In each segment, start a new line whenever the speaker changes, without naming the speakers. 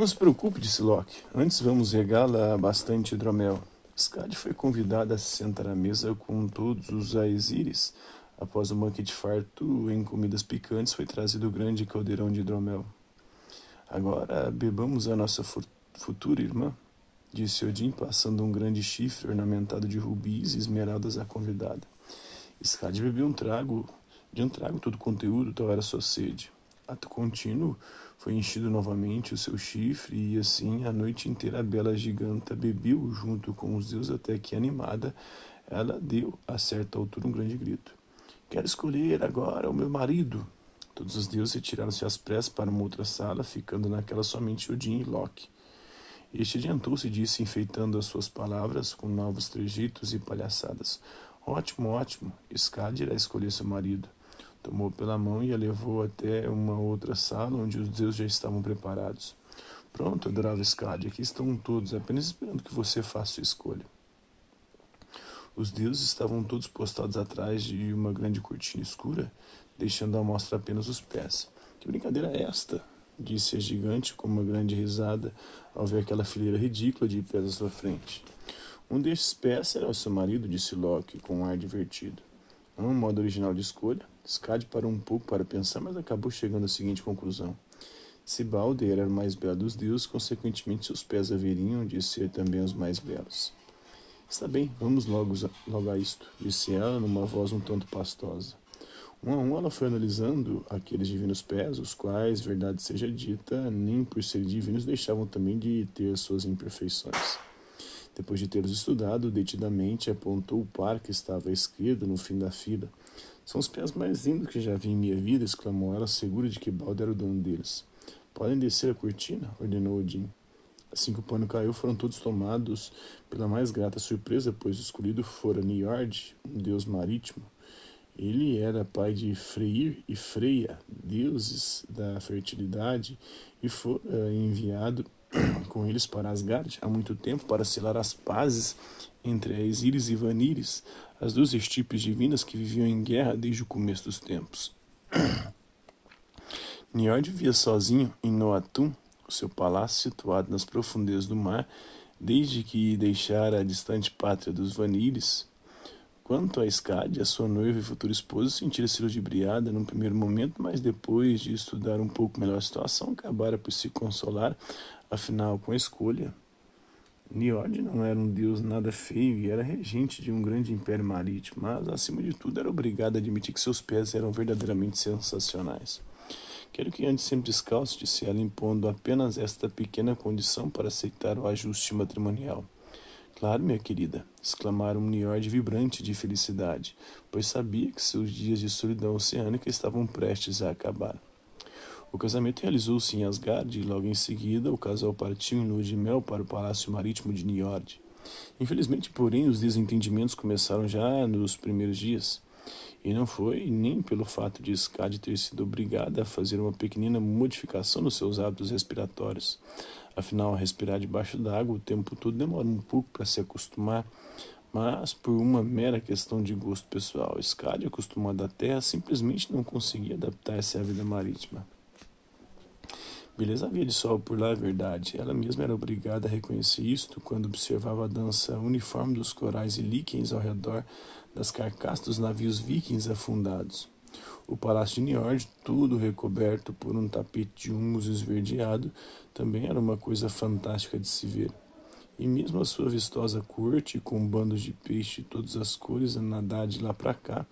Não se preocupe, disse Loki. Antes vamos regá-la bastante hidromel. Skadi foi convidada a se sentar à mesa com todos os Aesiris. Após um banquete farto em comidas picantes, foi trazido o grande caldeirão de hidromel. Agora bebamos a nossa futura irmã, disse Odin, passando um grande chifre ornamentado de rubis e esmeraldas à convidada. Skadi bebeu um trago, de um trago todo o conteúdo, tal era sua sede. Ato contínuo, foi enchido novamente o seu chifre, e assim a noite inteira a bela giganta bebeu junto com os deuses, até que, animada, ela deu a certa altura um grande grito: Quero escolher agora o meu marido. Todos os deuses retiraram-se às pressas para uma outra sala, ficando naquela somente Odin e Loki. Este adiantou-se e disse, enfeitando as suas palavras com novos trejeitos e palhaçadas: Ótimo, ótimo, Skad irá escolher seu marido tomou pela mão e a levou até uma outra sala onde os deuses já estavam preparados. Pronto, adorável aqui estão todos, apenas esperando que você faça sua escolha. Os deuses estavam todos postados atrás de uma grande cortina escura, deixando à mostra apenas os pés. Que brincadeira é esta? disse a gigante com uma grande risada ao ver aquela fileira ridícula de pés à sua frente. Um destes pés será o seu marido, disse Loki com um ar divertido. Um modo original de escolha, Skad parou um pouco para pensar, mas acabou chegando à seguinte conclusão. Se Balder era o mais belo dos deuses, consequentemente seus pés haveriam de ser também os mais belos. Está bem, vamos logo, logo a isto, disse ela numa voz um tanto pastosa. Um a um ela foi analisando aqueles divinos pés, os quais, verdade seja dita, nem por serem divinos deixavam também de ter suas imperfeições. Depois de tê-los estudado detidamente, apontou o par que estava à esquerda no fim da fila. São os pés mais lindos que já vi em minha vida, exclamou ela, segura de que Balder era o dono deles. Podem descer a cortina? ordenou Odin. Assim que o pano caiu, foram todos tomados pela mais grata surpresa, pois o escolhido fora Niord, um deus marítimo. Ele era pai de Freyr e Freya, deuses da fertilidade, e fora enviado com eles para Asgard há muito tempo para selar as pazes entre a e Vanires, as duas estirpes divinas que viviam em guerra desde o começo dos tempos. Niord vivia sozinho em Noatum, seu palácio situado nas profundezas do mar, desde que deixara a distante pátria dos Vanires. Quanto a Skadi, a sua noiva e futura esposa, sentira-se ludibriada num primeiro momento, mas depois de estudar um pouco melhor a situação, acabara por se consolar Afinal, com escolha, Niord não era um deus nada feio e era regente de um grande império marítimo, mas, acima de tudo, era obrigado a admitir que seus pés eram verdadeiramente sensacionais. Quero que antes sempre descalço, disse ela, impondo apenas esta pequena condição para aceitar o ajuste matrimonial. Claro, minha querida, exclamaram Niord vibrante de felicidade, pois sabia que seus dias de solidão oceânica estavam prestes a acabar. O casamento realizou-se em Asgard e logo em seguida o casal partiu em lua de mel para o palácio marítimo de Niord. Infelizmente, porém, os desentendimentos começaram já nos primeiros dias. E não foi nem pelo fato de Skad ter sido obrigada a fazer uma pequenina modificação nos seus hábitos respiratórios. Afinal, respirar debaixo d'água o tempo todo demora um pouco para se acostumar, mas por uma mera questão de gosto pessoal. Skad, acostumada à terra, simplesmente não conseguia adaptar-se à vida marítima. Beleza havia de sol por lá, é verdade. Ela mesma era obrigada a reconhecer isto quando observava a dança uniforme dos corais e líquens ao redor das carcaças dos navios vikings afundados. O palácio de Niord, tudo recoberto por um tapete de humus esverdeado, também era uma coisa fantástica de se ver. E mesmo a sua vistosa corte, com bandos de peixe de todas as cores a nadar de lá para cá,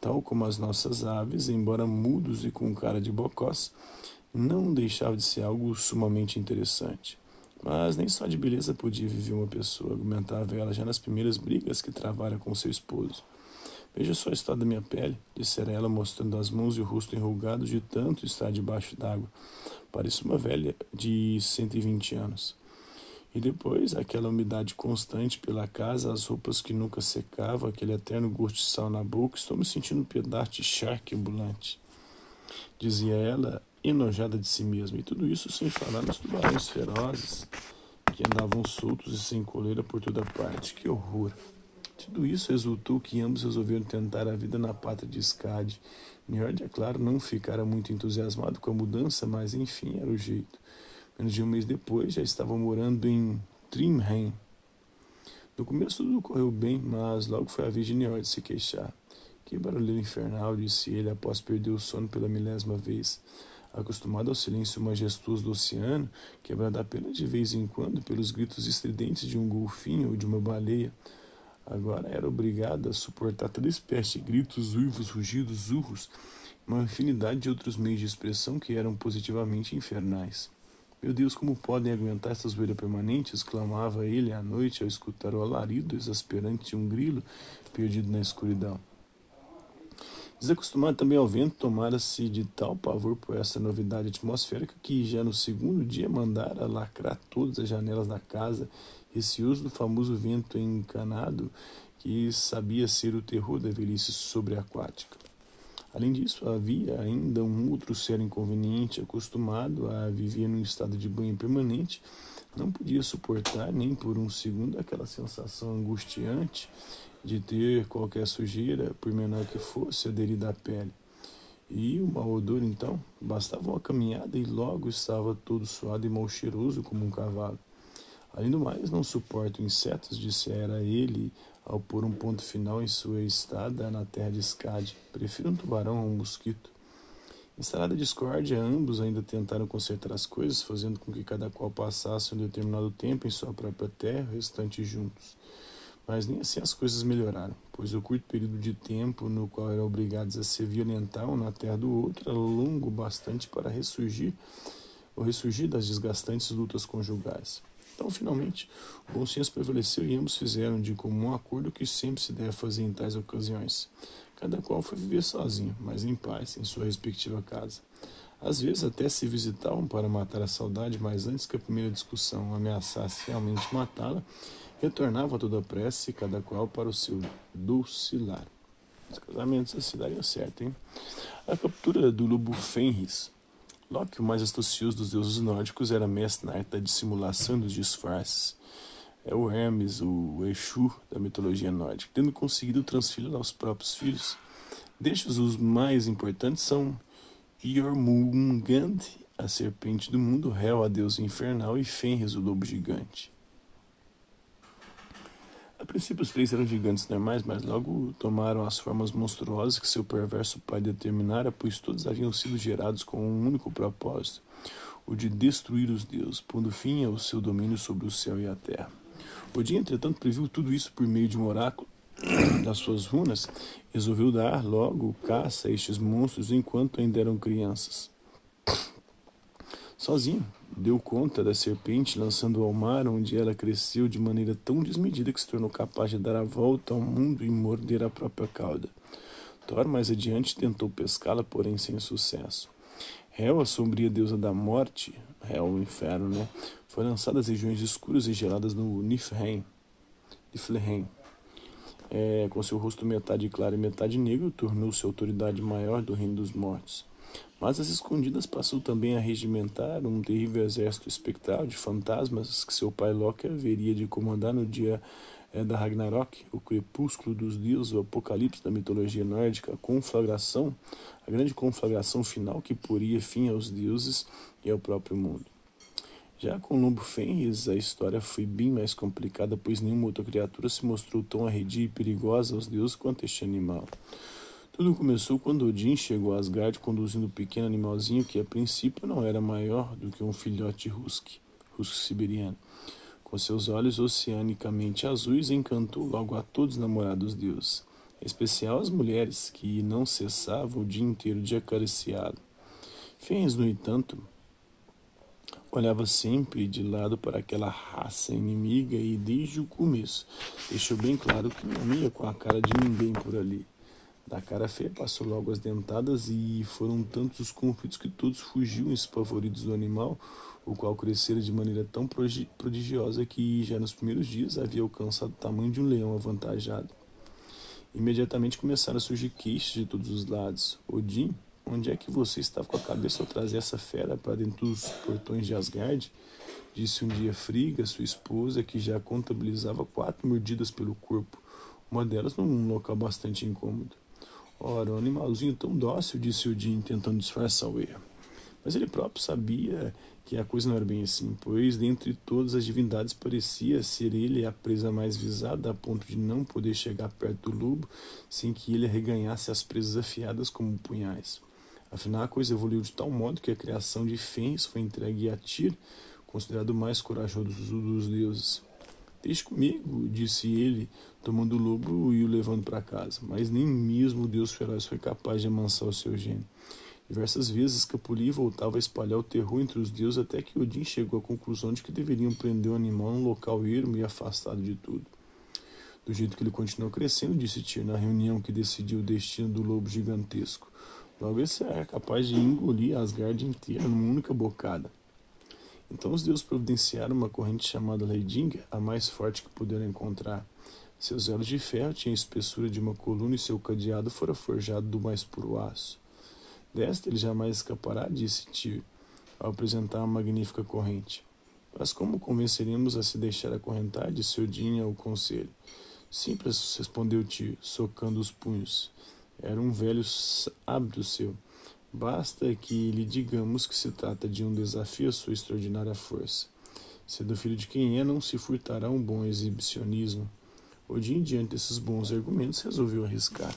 tal como as nossas aves, embora mudos e com cara de bocós, não deixava de ser algo sumamente interessante. Mas nem só de beleza podia viver uma pessoa, argumentava ela já nas primeiras brigas que travara com seu esposo. Veja só o estado da minha pele, dissera ela, mostrando as mãos e o rosto enrugados de tanto estar debaixo d'água. Parecia uma velha de 120 anos. E depois, aquela umidade constante pela casa, as roupas que nunca secavam, aquele eterno gosto de sal na boca, estou me sentindo um pedaço de charque ambulante. Dizia ela, enojada de si mesma. E tudo isso sem falar nos tubarões ferozes que andavam soltos e sem coleira por toda parte. Que horror! Tudo isso resultou que ambos resolveram tentar a vida na pátria de Skad. Njord, é claro, não ficara muito entusiasmado com a mudança, mas enfim, era o jeito. Menos de um mês depois, já estava morando em Trimheim. No começo tudo correu bem, mas logo foi a Virginia de se queixar. Que barulho infernal, disse ele após perder o sono pela milésima vez. Acostumado ao silêncio majestoso do oceano, quebrado apenas de vez em quando pelos gritos estridentes de um golfinho ou de uma baleia, agora era obrigado a suportar toda espécie de gritos, uivos, rugidos, urros, uma infinidade de outros meios de expressão que eram positivamente infernais. Meu Deus, como podem aguentar essa zoeira permanente? exclamava ele à noite ao escutar o alarido exasperante de um grilo perdido na escuridão. Desacostumado também ao vento, tomara-se de tal pavor por essa novidade atmosférica que já no segundo dia mandara lacrar todas as janelas da casa, receoso do famoso vento encanado que sabia ser o terror da velhice sobreaquática. Além disso, havia ainda um outro ser inconveniente, acostumado a viver num estado de banho permanente, não podia suportar nem por um segundo aquela sensação angustiante de ter qualquer sujeira, por menor que fosse, aderida à pele. E o mau odor, então, bastava uma caminhada e logo estava todo suado e mal cheiroso como um cavalo. Além do mais, não suporto insetos, dissera ele ao pôr um ponto final em sua estada na terra de Skad. Prefiro um tubarão a um mosquito. Instalada a discórdia, ambos ainda tentaram consertar as coisas, fazendo com que cada qual passasse um determinado tempo em sua própria terra, o restante juntos. Mas nem assim as coisas melhoraram, pois o curto período de tempo no qual eram obrigados a se violentar um na terra do outro era longo bastante para ressurgir ou ressurgir das desgastantes lutas conjugais. Então, finalmente, o bom senso prevaleceu e ambos fizeram de comum acordo o que sempre se deve fazer em tais ocasiões. Cada qual foi viver sozinho, mas em paz, em sua respectiva casa. Às vezes até se visitavam para matar a saudade, mas antes que a primeira discussão ameaçasse realmente matá-la, retornava toda pressa e cada qual para o seu dulcilar. Os casamentos assim dariam certo, hein? A captura do lobo Fenris. Loki, o mais astucioso dos deuses nórdicos, era mestre na arte da dissimulação dos disfarces. É o Hermes, o Exu da mitologia nórdica, tendo conseguido transferi-lo aos próprios filhos. Destes, os mais importantes são Jormungand, a serpente do mundo, Hel, a deusa infernal, e Fenris, o lobo gigante. Princípio, os três eram gigantes normais, mas logo tomaram as formas monstruosas que seu perverso pai determinara, pois todos haviam sido gerados com um único propósito, o de destruir os deuses, pondo fim ao seu domínio sobre o céu e a terra. Odin, entretanto, previu tudo isso por meio de um oráculo das suas runas, resolveu dar logo caça a estes monstros enquanto ainda eram crianças. Sozinho, deu conta da serpente, lançando ao mar, onde ela cresceu de maneira tão desmedida que se tornou capaz de dar a volta ao mundo e morder a própria cauda. Thor, mais adiante, tentou pescá-la, porém sem sucesso. Hel, a sombria deusa da morte, Hel, o inferno, né? Foi lançada às regiões escuras e geladas no Niflheim. Niflheim. É, com seu rosto metade claro e metade negro, tornou-se a autoridade maior do reino dos mortos. Mas às escondidas passou também a regimentar um terrível exército espectral de fantasmas que seu pai Loki haveria de comandar no dia é, da Ragnarok, o crepúsculo dos deuses, o apocalipse da mitologia nórdica, a conflagração, a grande conflagração final que poria fim aos deuses e ao próprio mundo. Já com Lobo Fenris, a história foi bem mais complicada, pois nenhuma outra criatura se mostrou tão arredia e perigosa aos deuses quanto este animal. Tudo começou quando Odin chegou a Asgard conduzindo um pequeno animalzinho que a princípio não era maior do que um filhote husky, husky siberiano. Com seus olhos oceanicamente azuis, encantou logo a todos os namorados deuses, em especial as mulheres, que não cessavam o dia inteiro de acariciá-lo. Fens, no entanto, olhava sempre de lado para aquela raça inimiga e, desde o começo, deixou bem claro que não ia com a cara de ninguém por ali. Da cara feia passou logo as dentadas e foram tantos os conflitos que todos fugiam espavoridos do animal, o qual crescera de maneira tão prodigiosa que já nos primeiros dias havia alcançado o tamanho de um leão avantajado. Imediatamente começaram a surgir queixas de todos os lados. Odin, onde é que você estava com a cabeça ao trazer essa fera para dentro dos portões de Asgard? Disse um dia Friga, sua esposa, que já contabilizava quatro mordidas pelo corpo, uma delas num local bastante incômodo. Ora, um animalzinho tão dócil, disse o Jim, tentando disfarçar o erro. Mas ele próprio sabia que a coisa não era bem assim, pois dentre todas as divindades parecia ser ele a presa mais visada, a ponto de não poder chegar perto do lobo sem que ele arreganhasse as presas afiadas como punhais. Afinal, a coisa evoluiu de tal modo que a criação de Fênix foi entregue a Tyr, considerado o mais corajoso dos deuses. Deixe comigo, disse ele, tomando o lobo e o levando para casa. Mas nem mesmo o deus feroz foi capaz de amansar o seu gênio. Diversas vezes escapulia e voltava a espalhar o terror entre os deuses até que Odin chegou à conclusão de que deveriam prender o animal num local ermo e afastado de tudo. Do jeito que ele continuou crescendo, disse Tyr na reunião que decidiu o destino do lobo gigantesco. Logo ele será capaz de engolir Asgard inteira numa única bocada. Então os deuses providenciaram uma corrente chamada Leidinga, a mais forte que puderam encontrar. Seus elos de ferro tinham a espessura de uma coluna e seu cadeado fora forjado do mais puro aço. Desta ele jamais escapará, disse Tyr, ao apresentar uma magnífica corrente. Mas como convenceremos a se deixar acorrentar? disse Odin ao conselho. Simples, respondeu Tyr, socando os punhos. Era um velho sábio seu Basta que lhe digamos que se trata de um desafio à sua extraordinária força. Sendo filho de quem é, não se furtará um bom exibicionismo. Odin, diante desses bons argumentos, resolveu arriscar.